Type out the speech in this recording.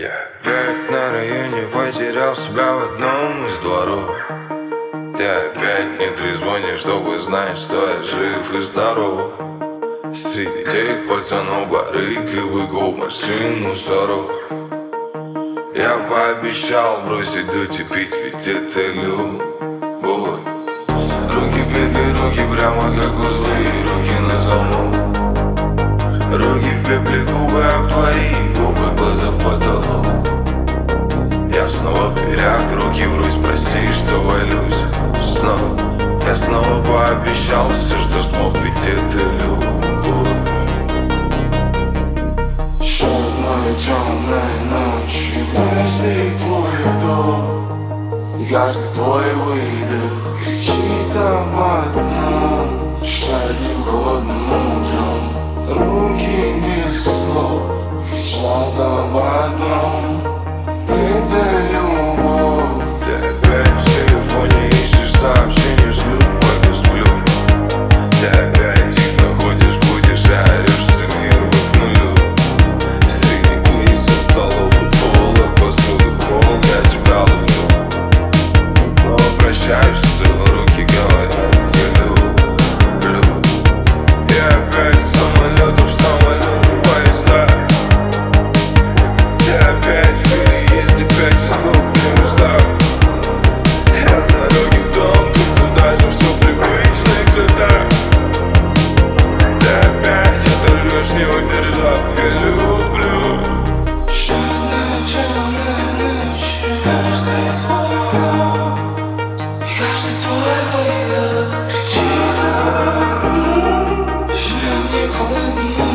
Я опять на районе потерял себя в одном из дворов. Ты опять не трезвонишь, чтобы знать, что я жив и здоров. Среди тех пацанов барыг и быков машин мусоров Я пообещал бросить дуть и пить, ведь это любовь Руки петли, руки прямо как узлы, руки на замок. Руки в пепле, губы об твои губы, глаза в потолок Я снова в дверях, руки врозь, прости, что валюсь. Снова Я снова пообещал все, что смог, ведь это любовь. Еще одной темной ночи Каждый твой вдох. И каждый твой выдох Кричит об одном об одном Это любовь. Ты в телефоне ищешь сообщение шлю Пока Ты опять тихо ходишь, будешь, орешь Всю мир к нулю Среди кулисов, столов и пола Посуды, холм, я Снова прощаешься. 多爱了值得是你快乐